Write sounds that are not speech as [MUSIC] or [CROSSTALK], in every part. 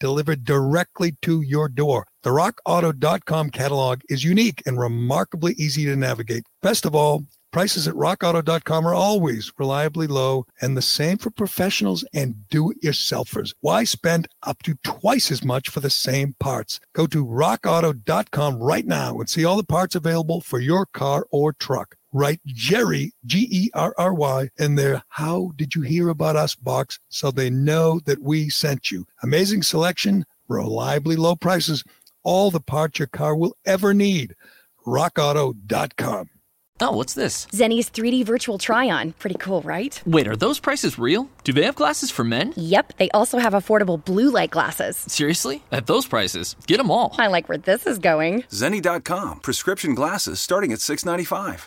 delivered directly to your door. The rockauto.com catalog is unique and remarkably easy to navigate. Best of all, Prices at rockauto.com are always reliably low and the same for professionals and do it yourselfers. Why spend up to twice as much for the same parts? Go to rockauto.com right now and see all the parts available for your car or truck. Write Gerry, G E R R Y, in their How Did You Hear About Us box so they know that we sent you. Amazing selection, reliably low prices, all the parts your car will ever need. RockAuto.com. Oh, what's this? Zenni's 3D virtual try on. Pretty cool, right? Wait, are those prices real? Do they have glasses for men? Yep, they also have affordable blue light glasses. Seriously? At those prices? Get them all. I like where this is going. Zenni.com. Prescription glasses starting at $6.95.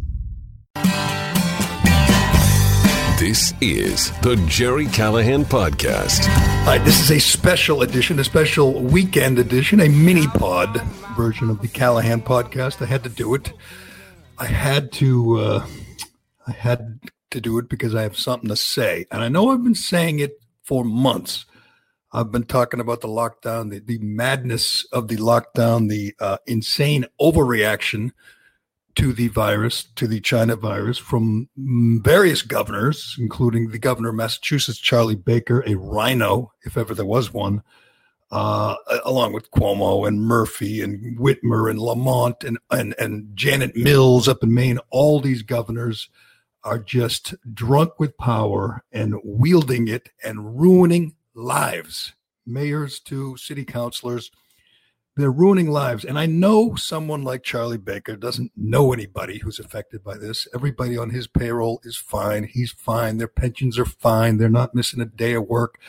This is the Gerry Callahan Podcast. Hi, this is a special edition, a special weekend edition, a mini pod version of the Callahan podcast. I had to do it. I had to. Uh, I had to do it because I have something to say, and I know I've been saying it for months. I've been talking about the lockdown, the, the madness of the lockdown, the uh, insane overreaction to the virus, to the China virus, from various governors, including the governor of Massachusetts, Charlie Baker, a RINO, if ever there was one, uh, along with Cuomo and Murphy and Whitmer and Lamont and, and, and Janet Mills up in Maine. All these governors are just drunk with power and wielding it and ruining lives. Mayors to city councilors they're ruining lives. And I know someone like Charlie Baker doesn't know anybody who's affected by this. Everybody on his payroll is fine. He's fine. Their pensions are fine. They're not missing a day of work.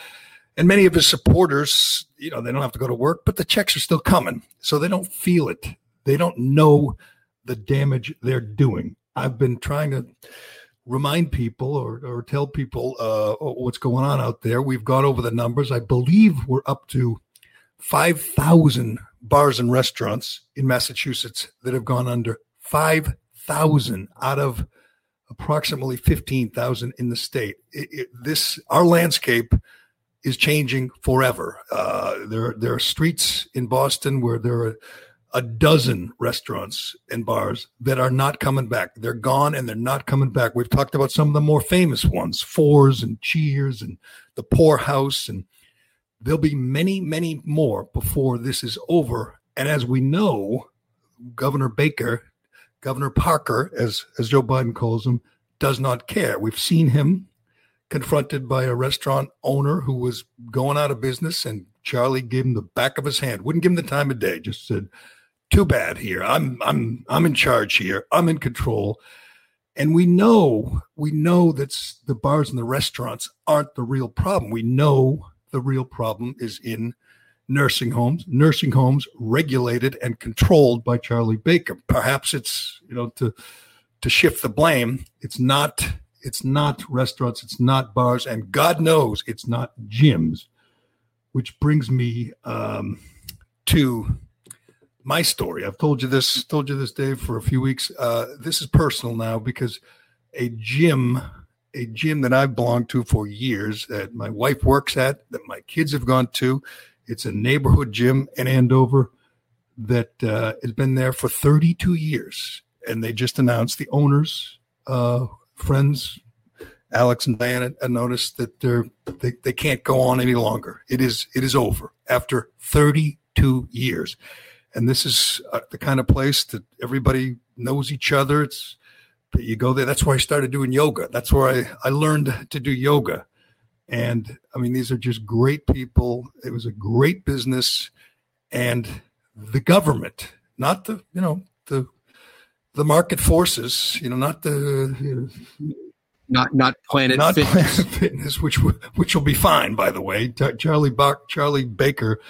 And many of his supporters, you know, they don't have to go to work, but the checks are still coming. So they don't feel it. They don't know the damage they're doing. I've been trying to remind people or, or tell people uh, what's going on out there. We've gone over the numbers. I believe we're up to 5,000 bars and restaurants in Massachusetts that have gone under 5,000 out of approximately 15,000 in the state. It, it, this our landscape is changing forever. Uh, there there are streets in Boston where there are a dozen restaurants and bars that are not coming back. They're gone and they're not coming back. We've talked about some of the more famous ones, Fours and Cheers and the Poorhouse and There'll be many, many more before this is over. And as we know, Governor Baker, Governor Parker, as, as Joe Biden calls him, does not care. We've seen him confronted by a restaurant owner who was going out of business, and Charlie gave him the back of his hand, wouldn't give him the time of day, just said, too bad here. I'm I'm I'm in charge here. I'm in control. And we know, we know that the bars and the restaurants aren't the real problem. We know the real problem is in nursing homes, nursing homes regulated and controlled by Charlie Baker. Perhaps it's, you know, to to shift the blame, it's not it's not restaurants, it's not bars, and God knows it's not gyms. Which brings me um, to my story. I've told you this, told you this, Dave, for a few weeks. Uh, this is personal now because a gym, a gym that I've belonged to for years, that my wife works at, that my kids have gone to. It's a neighborhood gym in Andover that uh, has been there for 32 years, and they just announced the owners, uh, friends, Alex and Diana, noticed that they're they, they can't go on any longer. It is it is over after 32 years and this is uh, the kind of place that everybody knows each other. It's you go there. That's where I started doing yoga. That's where I, I learned to do yoga. And I mean, these are just great people. It was a great business, and the government, not the you know the the market forces, you know, not the you know, not not Planet not Fitness. Planet Fitness, which which will be fine, by the way. Charlie Bach, Charlie Baker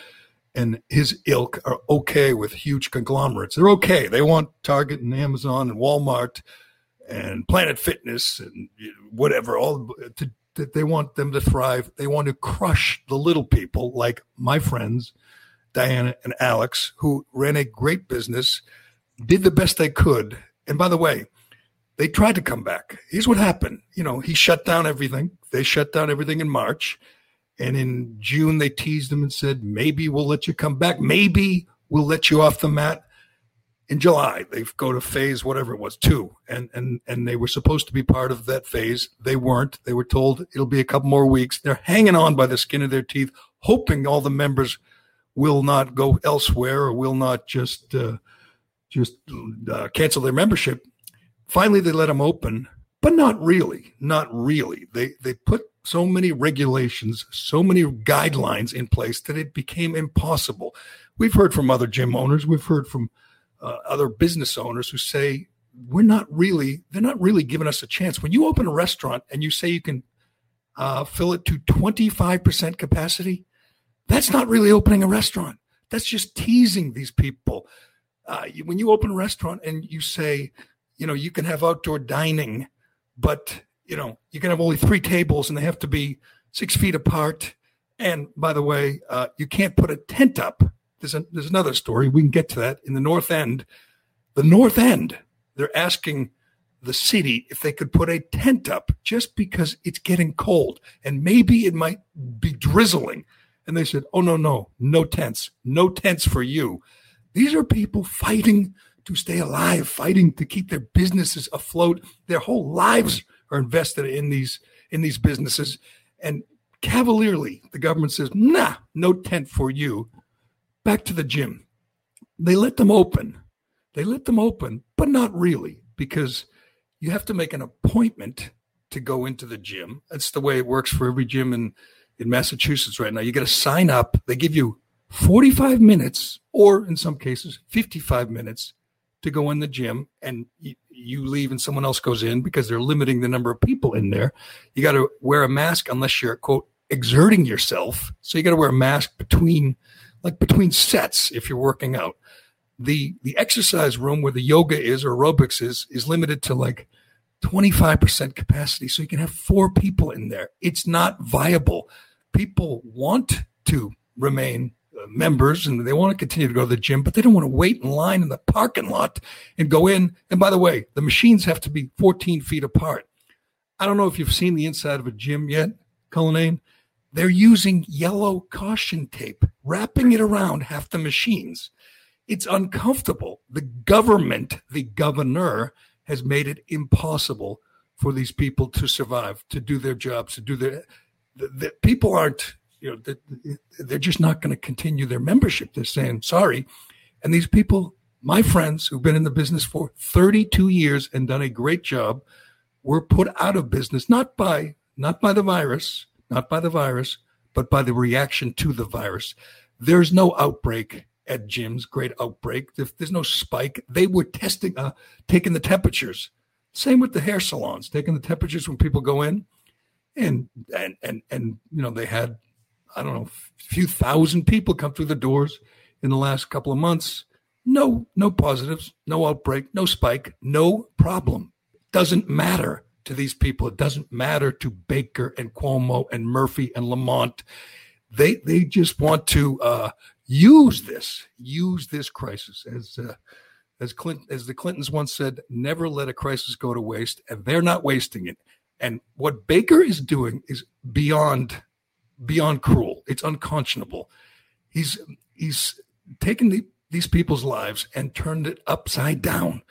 and his ilk are okay with huge conglomerates. They're okay. They want Target and Amazon and Walmart and Planet Fitness and whatever. All to, to, they want them to thrive. They want to crush the little people like my friends Diana and Alex, who ran a great business, did the best they could. And by the way, they tried to come back. Here's what happened. You know, he shut down everything. They shut down everything in March. And in June, they teased him and said, maybe we'll let you come back. Maybe we'll let you off the mat. In July, they go to phase whatever it was, two, and and and they were supposed to be part of that phase. They weren't. They were told it'll be a couple more weeks. They're hanging on by the skin of their teeth, hoping all the members will not go elsewhere or will not just uh, just uh, cancel their membership. Finally, they let them open, but not really. Not really. They they put so many regulations, so many guidelines in place that it became impossible. We've heard from other gym owners, we've heard from uh, other business owners who say, we're not really, they're not really giving us a chance. When you open a restaurant and you say you can uh, fill it to 25% capacity, that's not really opening a restaurant. That's just teasing these people. Uh, when you open a restaurant and you say, you know, you can have outdoor dining, but you know, you can have only three tables and they have to be six feet apart. And by the way, uh, you can't put a tent up. There's, a, there's another story. We can get to that in the North End. The North End, they're asking the city if they could put a tent up just because it's getting cold and maybe it might be drizzling. And they said, oh, no, no, no tents, no tents for you. These are people fighting to stay alive, fighting to keep their businesses afloat. Their whole lives are invested in these in these businesses. And cavalierly, the government says, nah, no tent for you. Back to the gym. They let them open. They let them open, but not really, because you have to make an appointment to go into the gym. That's the way it works for every gym in, in Massachusetts right now. You got to sign up. They give you 45 minutes, or in some cases, 55 minutes to go in the gym and you, you leave and someone else goes in because they're limiting the number of people in there. You got to wear a mask unless you're quote exerting yourself. So you got to wear a mask between like between sets if you're working out. The the exercise room where the yoga is or aerobics is is limited to like 25% capacity so you can have four people in there. It's not viable. People want to remain uh, members and they want to continue to go to the gym, but they don't want to wait in line in the parking lot and go in. And by the way, the machines have to be 14 feet apart. I don't know if you've seen the inside of a gym yet, Cullinane. They're using yellow caution tape, wrapping it around half the machines. It's uncomfortable. The government, the governor, has made it impossible for these people to survive, to do their jobs, to do their. The, the people aren't you know, they're just not going to continue their membership. They're saying, sorry. And these people, my friends who've been in the business for 32 years and done a great job, were put out of business, not by, not by the virus, not by the virus, but by the reaction to the virus. There's no outbreak at gyms, great outbreak. If there's no spike, they were testing, uh, taking the temperatures. Same with the hair salons, taking the temperatures when people go in, and and and and you know they had I don't know, a few thousand people come through the doors in the last couple of months. No, no positives, no outbreak, no spike, no problem. Doesn't matter to these people. It doesn't matter to Baker and Cuomo and Murphy and Lamont. They they just want to uh, use this, use this crisis as uh, as Clinton, as the Clintons once said, never let a crisis go to waste, and they're not wasting it. And what Baker is doing is beyond beyond cruel. It's unconscionable. He's he's taken the, these people's lives and turned it upside down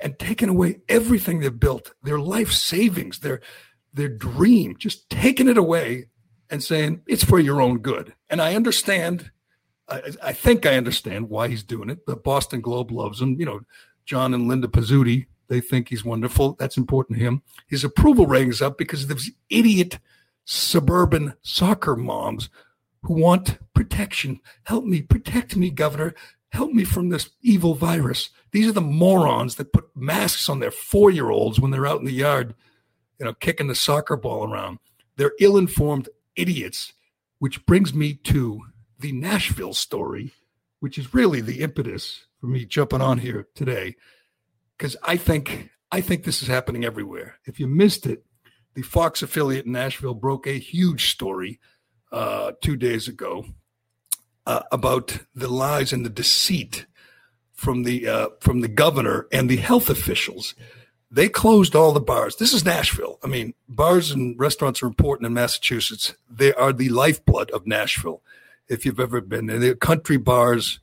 and taken away everything they've built, their life savings, their their dream, just taking it away and saying it's for your own good. And I understand, I, I think I understand why he's doing it. The Boston Globe loves him. You know, John and Linda Pizzuti, they think he's wonderful. That's important to him. His approval ratings up because of these idiot suburban soccer moms who want protection. Help me, protect me, governor. Help me from this evil virus. These are the morons that put masks on their four year olds when they're out in the yard, you know, kicking the soccer ball around. They're ill informed idiots, which brings me to the Nashville story, which is really the impetus for me jumping on here today. Because I think I think this is happening everywhere. If you missed it, the Fox affiliate in Nashville broke a huge story uh, two days ago uh, about the lies and the deceit from the uh, from the governor and the health officials. They closed all the bars. This is Nashville. I mean, bars and restaurants are important in Massachusetts. They are the lifeblood of Nashville. If you've ever been there, the country bars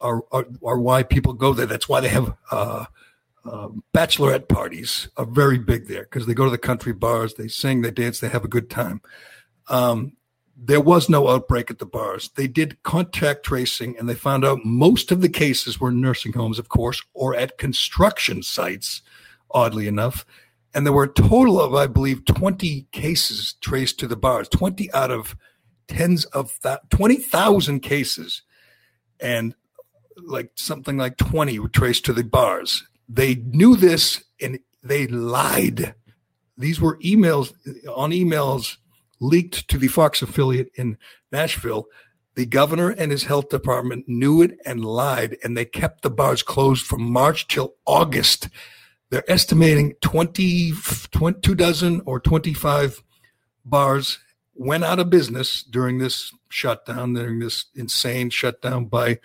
are, are, are why people go there. That's why they have uh, uh, bachelorette parties are very big there because they go to the country bars, they sing, they dance, they have a good time. Um, there was no outbreak at the bars. They did contact tracing and they found out most of the cases were in nursing homes, of course, or at construction sites, oddly enough. And there were a total of, I believe, 20 cases traced to the bars, 20 out of tens of that, 20,000 cases. And like something like 20 were traced to the bars. They knew this and they lied. These were emails on emails leaked to the Fox affiliate in Nashville. The governor and his health department knew it and lied, and they kept the bars closed from March till August. They're estimating 20, 20 two dozen or 25 bars went out of business during this shutdown, during this insane shutdown by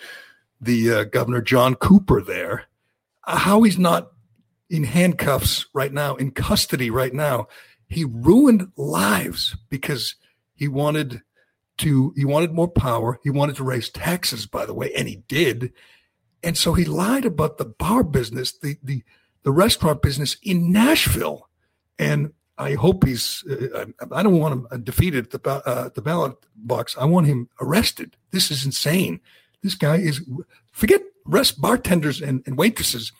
the uh, governor John Cooper there. How he's not in handcuffs right now, in custody right now, he ruined lives because he wanted to he wanted more power. He wanted to raise taxes by the way and he did. And so he lied about the bar business the the the restaurant business in Nashville. And I hope he's uh, I don't want him defeated at the uh, the ballot box. I want him arrested. This is insane. This guy is forget rest bartenders and, and waitresses.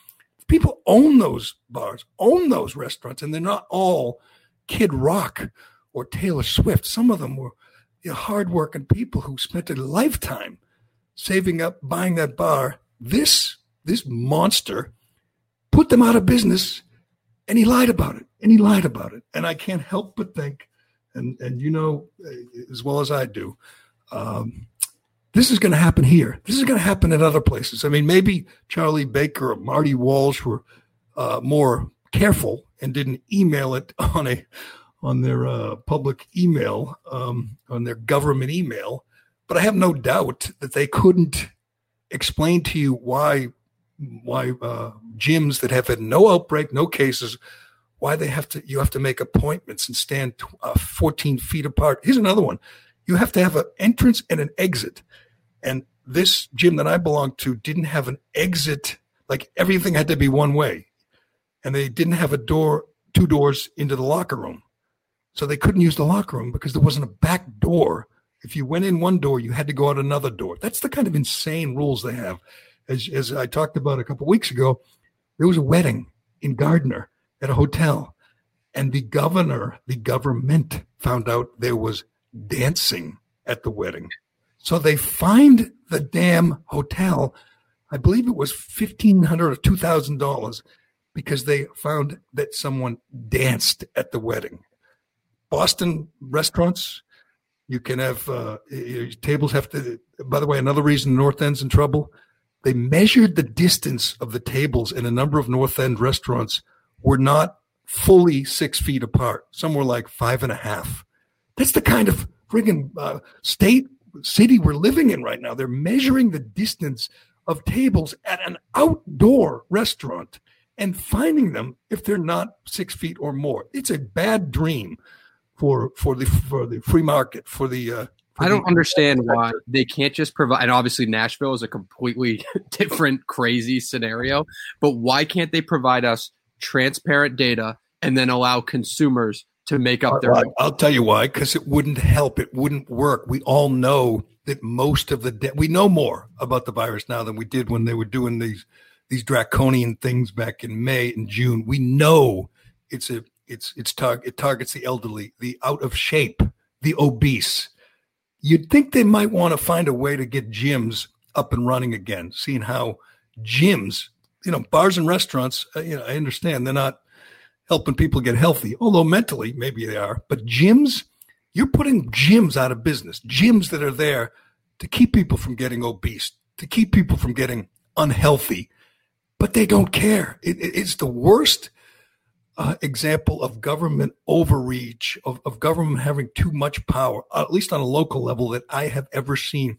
People own those bars own those restaurants and they're not all Kid Rock or Taylor Swift. Some of them were you know, hardworking people who spent a lifetime saving up, buying that bar. This this monster put them out of business, and he lied about it. And he lied about it. And I can't help but think, and and you know as well as I do, um, this is going to happen here. This is going to happen in other places. I mean, maybe Charlie Baker or Marty Walsh were uh, more careful and didn't email it [LAUGHS] on a on their uh, public email um, on their government email. But i have no doubt that they couldn't explain to you why why uh, gyms that have had no outbreak no cases why they have to you have to make appointments and stand uh, 14 feet apart. Here's another one. You have to have an entrance and an exit. And this gym that i belong to didn't have an exit. Like everything had to be one way and they didn't have a door, two doors into the locker room. So they couldn't use the locker room because there wasn't a back door. If you went in one door, you had to go out another door. That's the kind of insane rules they have. As, as I talked about a couple weeks ago, there was a wedding in Gardner at a hotel, and the governor, the government found out there was dancing at the wedding. So they fined the damn hotel. I believe it was fifteen hundred or two thousand dollars because they found that someone danced at the wedding. Boston restaurants, you can have uh, tables have to. By the way, another reason North End's in trouble. They measured the distance of the tables in a number of North End restaurants were not fully six feet apart. Some were like five and a half. That's the kind of friggin' uh, state city we're living in right now. They're measuring the distance of tables at an outdoor restaurant and finding them if they're not six feet or more. It's a bad dream for for the for the free market for the. Uh, for I don't the- understand why they can't just provide. And obviously, Nashville is a completely [LAUGHS] different, crazy scenario. But why can't they provide us transparent data and then allow consumers to make up their own? I'll tell you why, because it wouldn't help. It wouldn't work. We all know that most of the de- we know more about the virus now than we did when they were doing these these draconian things back in May and June. We know it's a it's it's tar- it targets the elderly, the out of shape, the obese. You'd think they might want to find a way to get gyms up and running again, seeing how gyms, you know, bars and restaurants, uh, you know, I understand they're not helping people get healthy, although mentally maybe they are. But gyms, you're putting gyms out of business, gyms that are there to keep people from getting obese, to keep people from getting unhealthy, but they don't care. It, it- it's the worst uh, example of government overreach, of, of government having too much power, at least on a local level, that I have ever seen.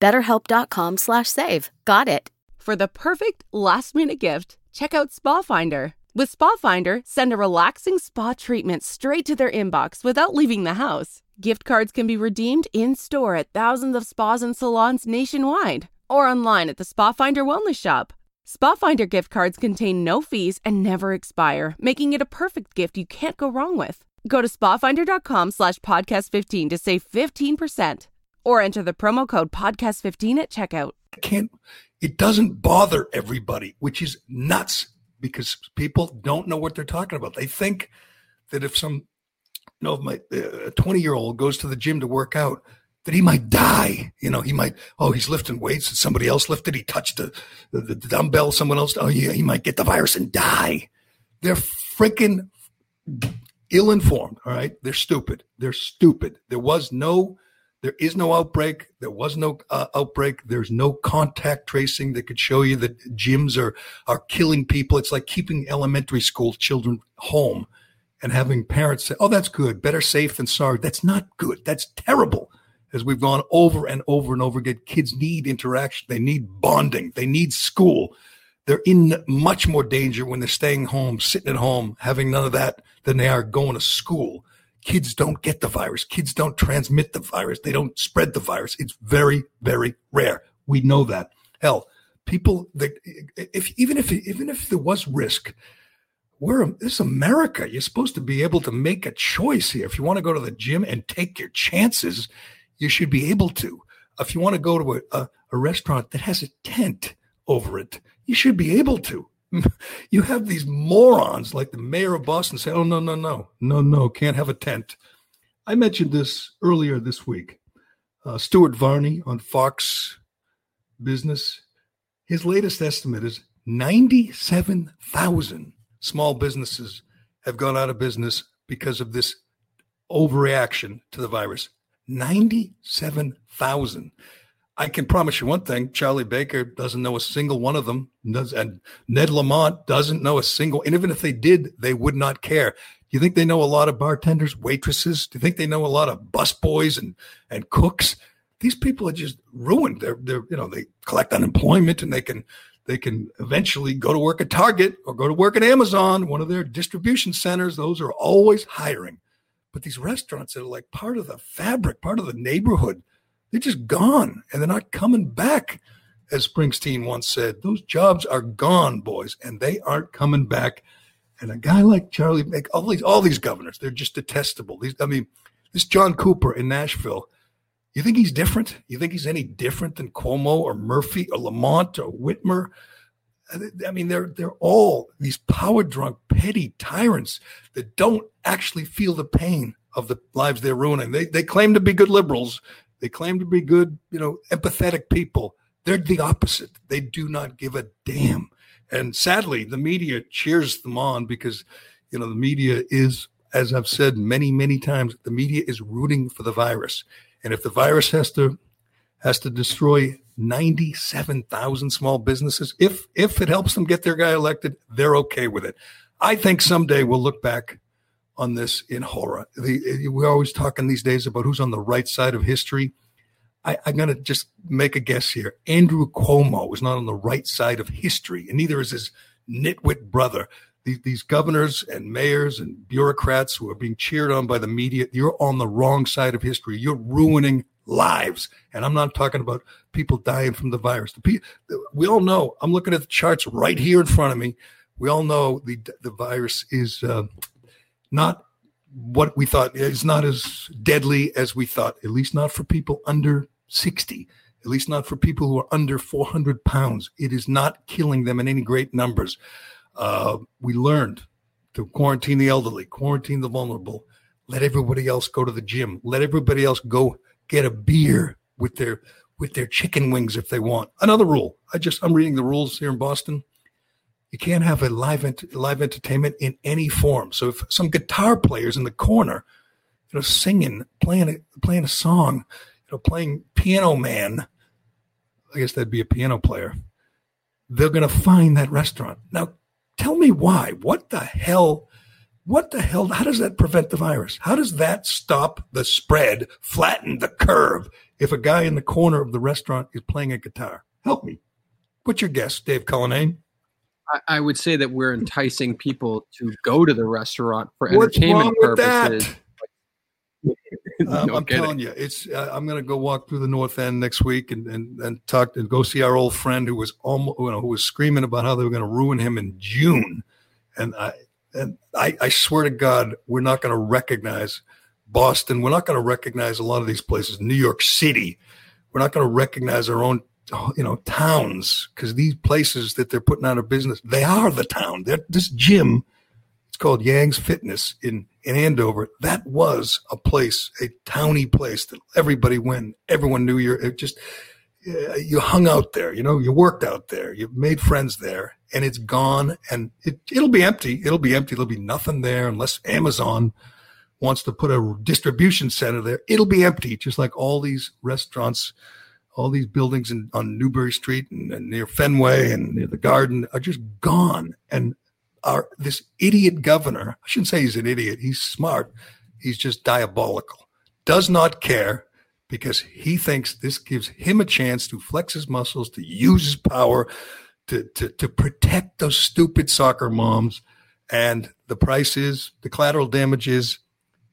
BetterHelp.com slash save. Got it. For the perfect last minute gift, check out Spa Finder. With Spa Finder, send a relaxing spa treatment straight to their inbox without leaving the house. Gift cards can be redeemed in store at thousands of spas and salons nationwide or online at the Spa Finder Wellness Shop. Spa Finder gift cards contain no fees and never expire, making it a perfect gift you can't go wrong with. Go to spafinder.com slash podcast15 to save 15% or enter the promo code podcast15 at checkout. can't it doesn't bother everybody which is nuts because people don't know what they're talking about. They think that if some you know if my uh, 20 year old goes to the gym to work out that he might die. You know he might oh he's lifting weights that somebody else lifted. He touched the, the, the dumbbell someone else oh yeah he might get the virus and die. They're freaking ill-informed all right? They're stupid. They're stupid. There was no there is no outbreak. There was no uh, outbreak. There's no contact tracing that could show you that gyms are are killing people. It's like keeping elementary school children home and having parents say, "Oh, that's good. Better safe than sorry." That's not good. That's terrible. As we've gone over and over and over again, kids need interaction. They need bonding. They need school. They're in much more danger when they're staying home, sitting at home, having none of that, than they are going to school kids don't get the virus. Kids don't transmit the virus. They don't spread the virus. It's very, very rare. We know that. Hell, people that if even if even if there was risk, we're this is America. You're supposed to be able to make a choice here. If you want to go to the gym and take your chances, you should be able to. If you want to go to a, a, a restaurant that has a tent over it, you should be able to [LAUGHS] you have these morons like the mayor of Boston say, "Oh no, no, no, no, no, can't have a tent." I mentioned this earlier this week. Uh, Stuart Varney on Fox Business, his latest estimate is ninety-seven thousand small businesses have gone out of business because of this overreaction to the virus. Ninety-seven thousand. I can promise you one thing: Charlie Baker doesn't know a single one of them, and Ned Lamont doesn't know a single. And even if they did, they would not care. Do you think they know a lot of bartenders, waitresses? Do you think they know a lot of busboys and and cooks? These people are just ruined. They're they're you know they collect unemployment and they can they can eventually go to work at Target or go to work at Amazon, one of their distribution centers. Those are always hiring. But these restaurants are like part of the fabric, part of the neighborhood, they're just gone and they're not coming back. As Springsteen once said, those jobs are gone, boys, and they aren't coming back. And a guy like Charlie, like all these, all these governors, they're just detestable. These, I mean, this John Cooper in Nashville, you think he's different? You think he's any different than Cuomo or Murphy or Lamont or Whitmer? I mean, they're they're all these power drunk, petty tyrants that don't actually feel the pain of the lives they're ruining. They they claim to be good liberals. They claim to be good, you know, empathetic people. They're the opposite. They do not give a damn. And sadly, the media cheers them on because, you know, the media is, as I've said many, many times, the media is rooting for the virus. And if the virus has to has to destroy 97,000 small businesses, if if it helps them get their guy elected, they're okay with it. I think someday we'll look back on this in horror. The, we're always talking these days about who's on the right side of history. I, am going to just make a guess here. Andrew Cuomo is not on the right side of history, and neither is his nitwit brother. These, these governors and mayors and bureaucrats who are being cheered on by the media, you're on the wrong side of history. You're ruining lives. And I'm not talking about people dying from the virus. The, we all know, I'm looking at the charts right here in front of me. We all know the, the virus is uh, not what we thought, is not as deadly as we thought, at least not for people under 60, at least not for people who are under 400 pounds. It is not killing them in any great numbers. Uh, we learned to quarantine the elderly, quarantine the vulnerable, let everybody else go to the gym, let everybody else go get a beer with their with their chicken wings if they want. Another rule. I just I'm reading the rules here in Boston. You can't have a live ent- live entertainment in any form. So if some guitar players in the corner, you know, singing, playing a, playing a song, you know, playing Piano Man. I guess that'd be a piano player. They're going to find that restaurant. Now, tell me why. What the hell? What the hell? How does that prevent the virus? How does that stop the spread, flatten the curve if a guy in the corner of the restaurant is playing a guitar? Help me. What's your guess, Dave Cullinane? I, would say that we're enticing people to go to the restaurant for What's entertainment purposes. That? um, [LAUGHS] no I'm kidding. telling you, it's. Uh, I'm going to go walk through the North End next week and and, and talk and go see our old friend who was almost, you know, who was screaming about how they were going to ruin him in June, and I and I, I swear to God, we're not going to recognize Boston. We're not going to recognize a lot of these places. New York City. We're not going to recognize our own Oh, you know towns because these places that they're putting out of business they are the town they're, this gym it's called Yang's Fitness in, in Andover. That was a place, a towny place that everybody went. Everyone knew you. It just uh, you hung out there. You know, you worked out there. You made friends there, and it's gone. And it it'll be empty. It'll be empty. There'll be nothing there unless Amazon wants to put a distribution center there. It'll be empty, just like all these restaurants all these buildings in, on Newbury Street and, and, near Fenway and near the Garden are just gone. And our this idiot governor, I shouldn't say he's an idiot, he's smart, he's just diabolical, does not care because he thinks this gives him a chance to flex his muscles, to use his power, to, to, to protect those stupid soccer moms. And the price is the collateral damage is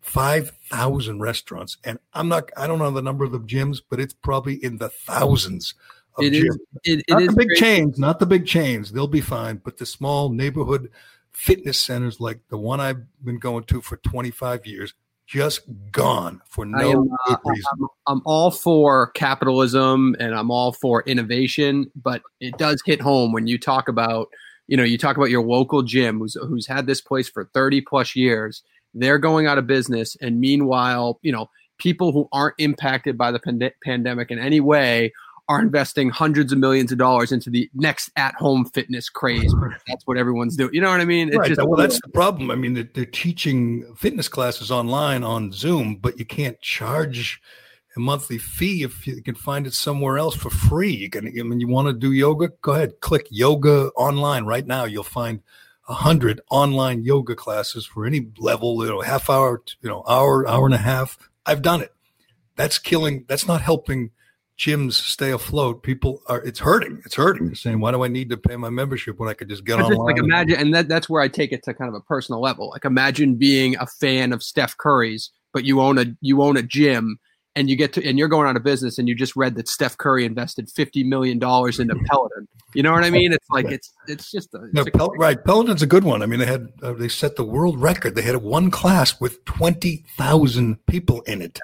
5,000 restaurants. And I'm not, I don't know the number of the gyms, but it's probably in the thousands it is, it, it not is the big chains, not the big chains. They'll be fine. But the small neighborhood fitness centers like the one I've been going to for 25 years, just gone for no am, uh, reason. I'm, I'm, all for capitalism and I'm all for innovation, but it does hit home when you talk about, you know, you talk about your local gym who's who's had this place for 30 plus years. They're going out of business, and meanwhile, you know, people who aren't impacted by the pand- pandemic in any way are investing hundreds of millions of dollars into the next at-home fitness craze. That's what everyone's doing. You know what I mean? It's right. Just, well, that's the problem. I mean, they're, they're, teaching fitness classes online on Zoom, but you can't charge a monthly fee if you can find it somewhere else for free. You can. I mean, you want to do yoga? Go ahead, click yoga online right now. You'll find a hundred online yoga classes for any level. You know, half hour, you know, hour, hour and a half. I've done it. That's killing. That's not helping gyms stay afloat, people are it's hurting. It's hurting. They're saying, why do I need to pay my membership when I could just get on? Like imagine, and that, that's where I take it to kind of a personal level. Like imagine being a fan of Steph Curry's, but you own a you own a gym and you get to and you're going out of business and you just read that Steph Curry invested fifty million dollars into Peloton. You know what I mean? It's like it's it's just a, it's no, Pel- right. Peloton's a good one. I mean, they had uh, they set the world record. They had one class with twenty thousand people in it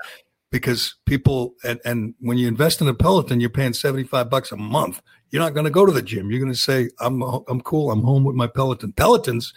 because people and, and when you invest in a Peloton, you're paying 75 bucks a month. You're not going to go to the gym. You're going to say, I'm, I'm cool. I'm home with my Peloton. Pelotons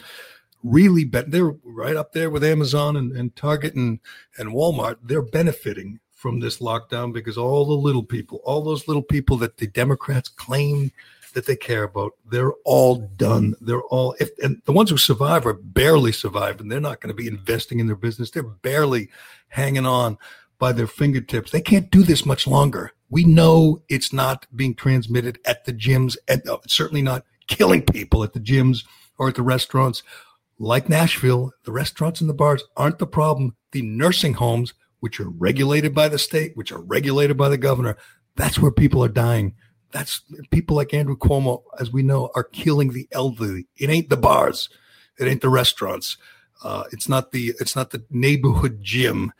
really bet they're right up there with Amazon and, and Target and, and Walmart. They're benefiting from this lockdown because all the little people, all those little people that the Democrats claim that they care about, they're all done. They're all if and the ones who survive are barely survived, and they're not going to be investing in their business. They're barely hanging on by their fingertips. They can't do this much longer. We know it's not being transmitted at the gyms, and uh, certainly not killing people at the gyms or at the restaurants. Like Nashville, the restaurants and the bars aren't the problem. The nursing homes, which are regulated by the state, which are regulated by the governor, that's where people are dying. That's people like Andrew Cuomo, as we know, are killing the elderly. It ain't the bars, it ain't the restaurants, uh, it's not the it's not the neighborhood gym.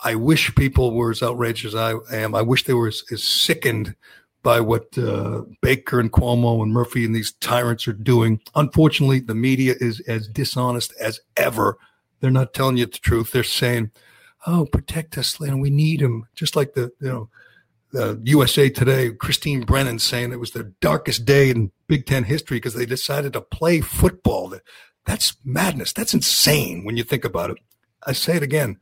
I wish people were as outraged as I am. I wish they were as, as sickened by what uh, Baker and Cuomo and Murphy and these tyrants are doing. Unfortunately, the media is as dishonest as ever. They're not telling you the truth. They're saying, "Oh, protect us, and we need him," just like the you know. The USA Today, Christine Brennan saying it was the darkest day in Big Ten history because they decided to play football. That's madness. That's insane when you think about it. I say it again.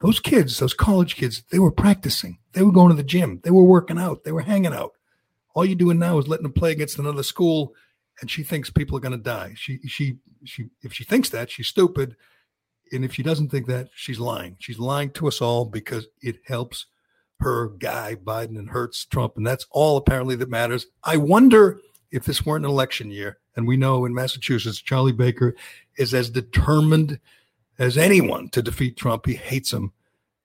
Those kids, those college kids, they were practicing. They were going to the gym. They were working out. They were hanging out. All you're doing now is letting them play against another school, and she thinks people are going to die. She, she, she. If she thinks that, she's stupid, and if she doesn't think that, she's lying. She's lying to us all because it helps her guy Biden and hurts Trump, and that's all apparently that matters. I wonder if this weren't an election year, and we know in Massachusetts, Charlie Baker is as determined as anyone to defeat Trump. He hates him.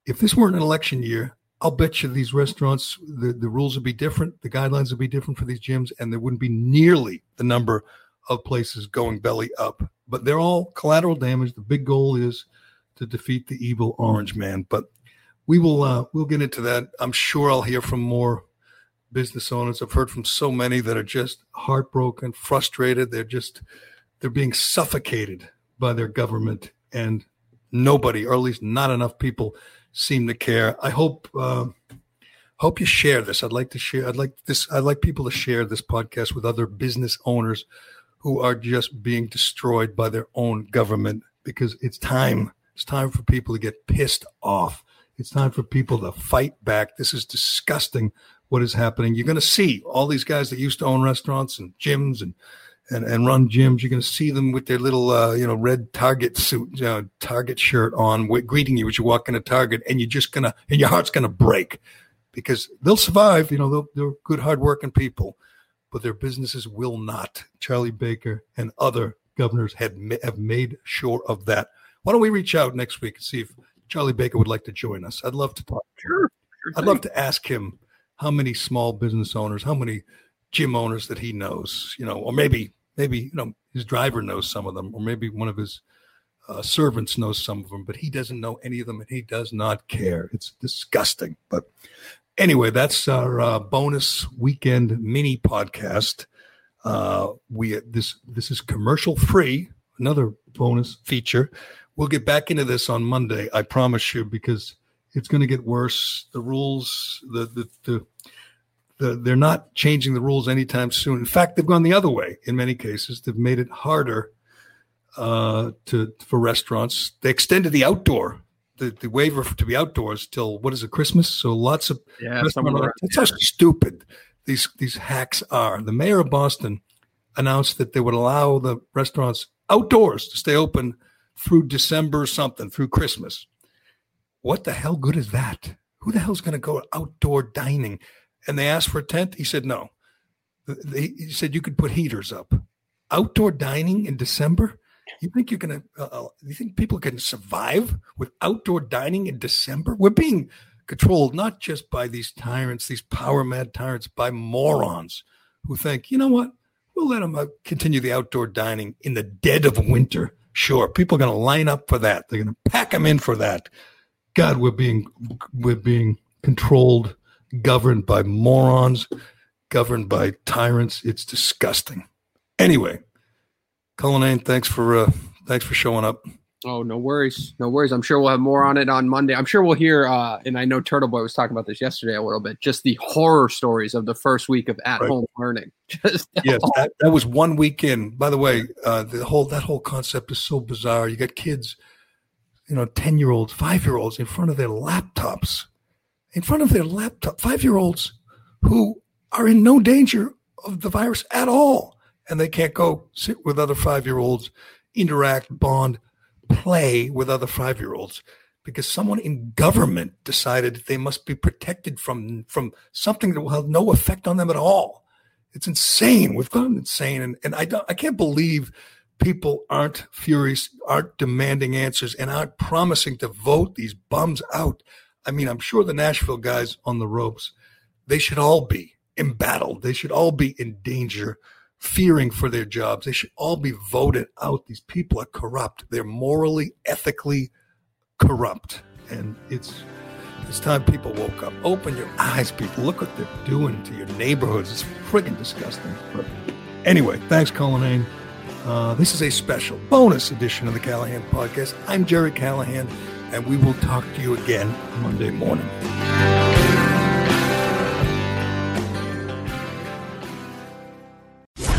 If this weren't an election year, I'll bet you these restaurants, the, the rules would be different, the guidelines would be different for these gyms, and there wouldn't be nearly the number of places going belly up. But they're all collateral damage. The big goal is to defeat the evil orange man. But we will uh, we'll get into that. I'm sure I'll hear from more business owners. I've heard from so many that are just heartbroken, frustrated. They're just they're being suffocated by their government, and nobody, or at least not enough people, seem to care. I hope uh, hope you share this. I'd like to share. I'd like this. I'd like people to share this podcast with other business owners who are just being destroyed by their own government because it's time. It's time for people to get pissed off. It's time for people to fight back. This is disgusting what is happening. You're going to see all these guys that used to own restaurants and gyms and and, and run gyms. You're going to see them with their little uh, you know red Target suit, you know, Target shirt on, greeting you as you walk into Target, and you're just gonna and your heart's going to break because they'll survive. You know, they're, they're good, hardworking people, but their businesses will not. Charlie Baker and other governors have have made sure of that. Why don't we reach out next week and see if Charlie Baker would like to join us? I'd love to talk. Sure. sure I'd love to ask him how many small business owners, how many gym owners that he knows, you know, or maybe maybe you know his driver knows some of them, or maybe one of his uh, servants knows some of them, but he doesn't know any of them, and he does not care. It's disgusting. But anyway, that's our uh, bonus weekend mini podcast. Uh, we this this is commercial free. Another bonus feature. We'll get back into this on Monday. I promise you, because it's going to get worse. The rules, the the the the, they're not changing the rules anytime soon. In fact, they've gone the other way in many cases. They've made it harder uh, to for restaurants. They extended the outdoor the, the waiver to be outdoors till what is it Christmas? So lots of Yeah, that's how stupid these these hacks are. The mayor of Boston announced that they would allow the restaurants outdoors to stay open through December something through Christmas. What the hell good is that? Who the hell's going to go outdoor dining? And they asked for a tent. He said no. They, he said you could put heaters up. Outdoor dining in December? You think you're going to? Uh, you think people can survive with outdoor dining in December? We're being controlled not just by these tyrants, these power mad tyrants, by morons who think, you know what? We'll let them uh, continue the outdoor dining in the dead of winter. Sure, people are going to line up for that. They're going to pack them in for that. God, we're being we're being controlled, governed by morons, governed by tyrants. It's disgusting. Anyway, Cullinane, thanks for uh, thanks for showing up. Oh, no worries. No worries. I'm sure we'll have more on it on Monday. I'm sure we'll hear, uh, and I know Turtle Boy was talking about this yesterday a little bit, just the horror stories of the first week of at home learning. [LAUGHS] Just yes, that, that was one weekend. By the way, uh, the whole that whole concept is so bizarre. You got kids, you know, ten year olds, five year olds in front of their laptops, in front of their laptop, five year olds who are in no danger of the virus at all. And they can't go sit with other five year olds, interact, bond, play with other five year olds because someone in government decided they must be protected from, from something that will have no effect on them at all. It's insane. We've gone insane. And, and I, don't, I can't believe people aren't furious, aren't demanding answers, and aren't promising to vote these bums out. I mean, I'm sure the Nashville guys on the ropes, they should all be embattled. They should all be in danger, fearing for their jobs. They should all be voted out. These people are corrupt. They're morally, ethically corrupt. And it's it's time people woke up. Open your eyes, people. Look what they're doing to your neighborhoods. It's friggin' disgusting. But anyway, thanks, Cullinane. Uh, this is a special bonus edition of the Callahan Podcast. I'm Gerry Callahan, and we will talk to you again Monday morning.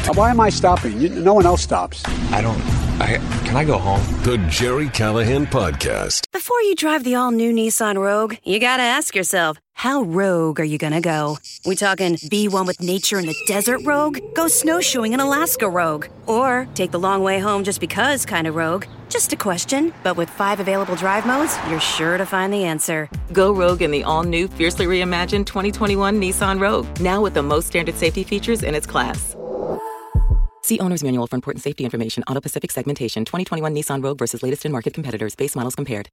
Uh, why am I stopping? You, no one else stops. I don't. I can I go home? The Gerry Callahan Podcast. Before you drive the all new Nissan Rogue, you gotta ask yourself, how rogue are you gonna go? We talking be one with nature in the desert rogue? Go snowshoeing in Alaska rogue? Or take the long way home just because kind of rogue? Just a question, but with five available drive modes, you're sure to find the answer. Go rogue in the all new, fiercely reimagined 2021 Nissan Rogue, now with the most standard safety features in its class. See Owner's Manual for important safety information. AutoPacific segmentation. 2021 Nissan Rogue versus latest in market competitors. Base models compared.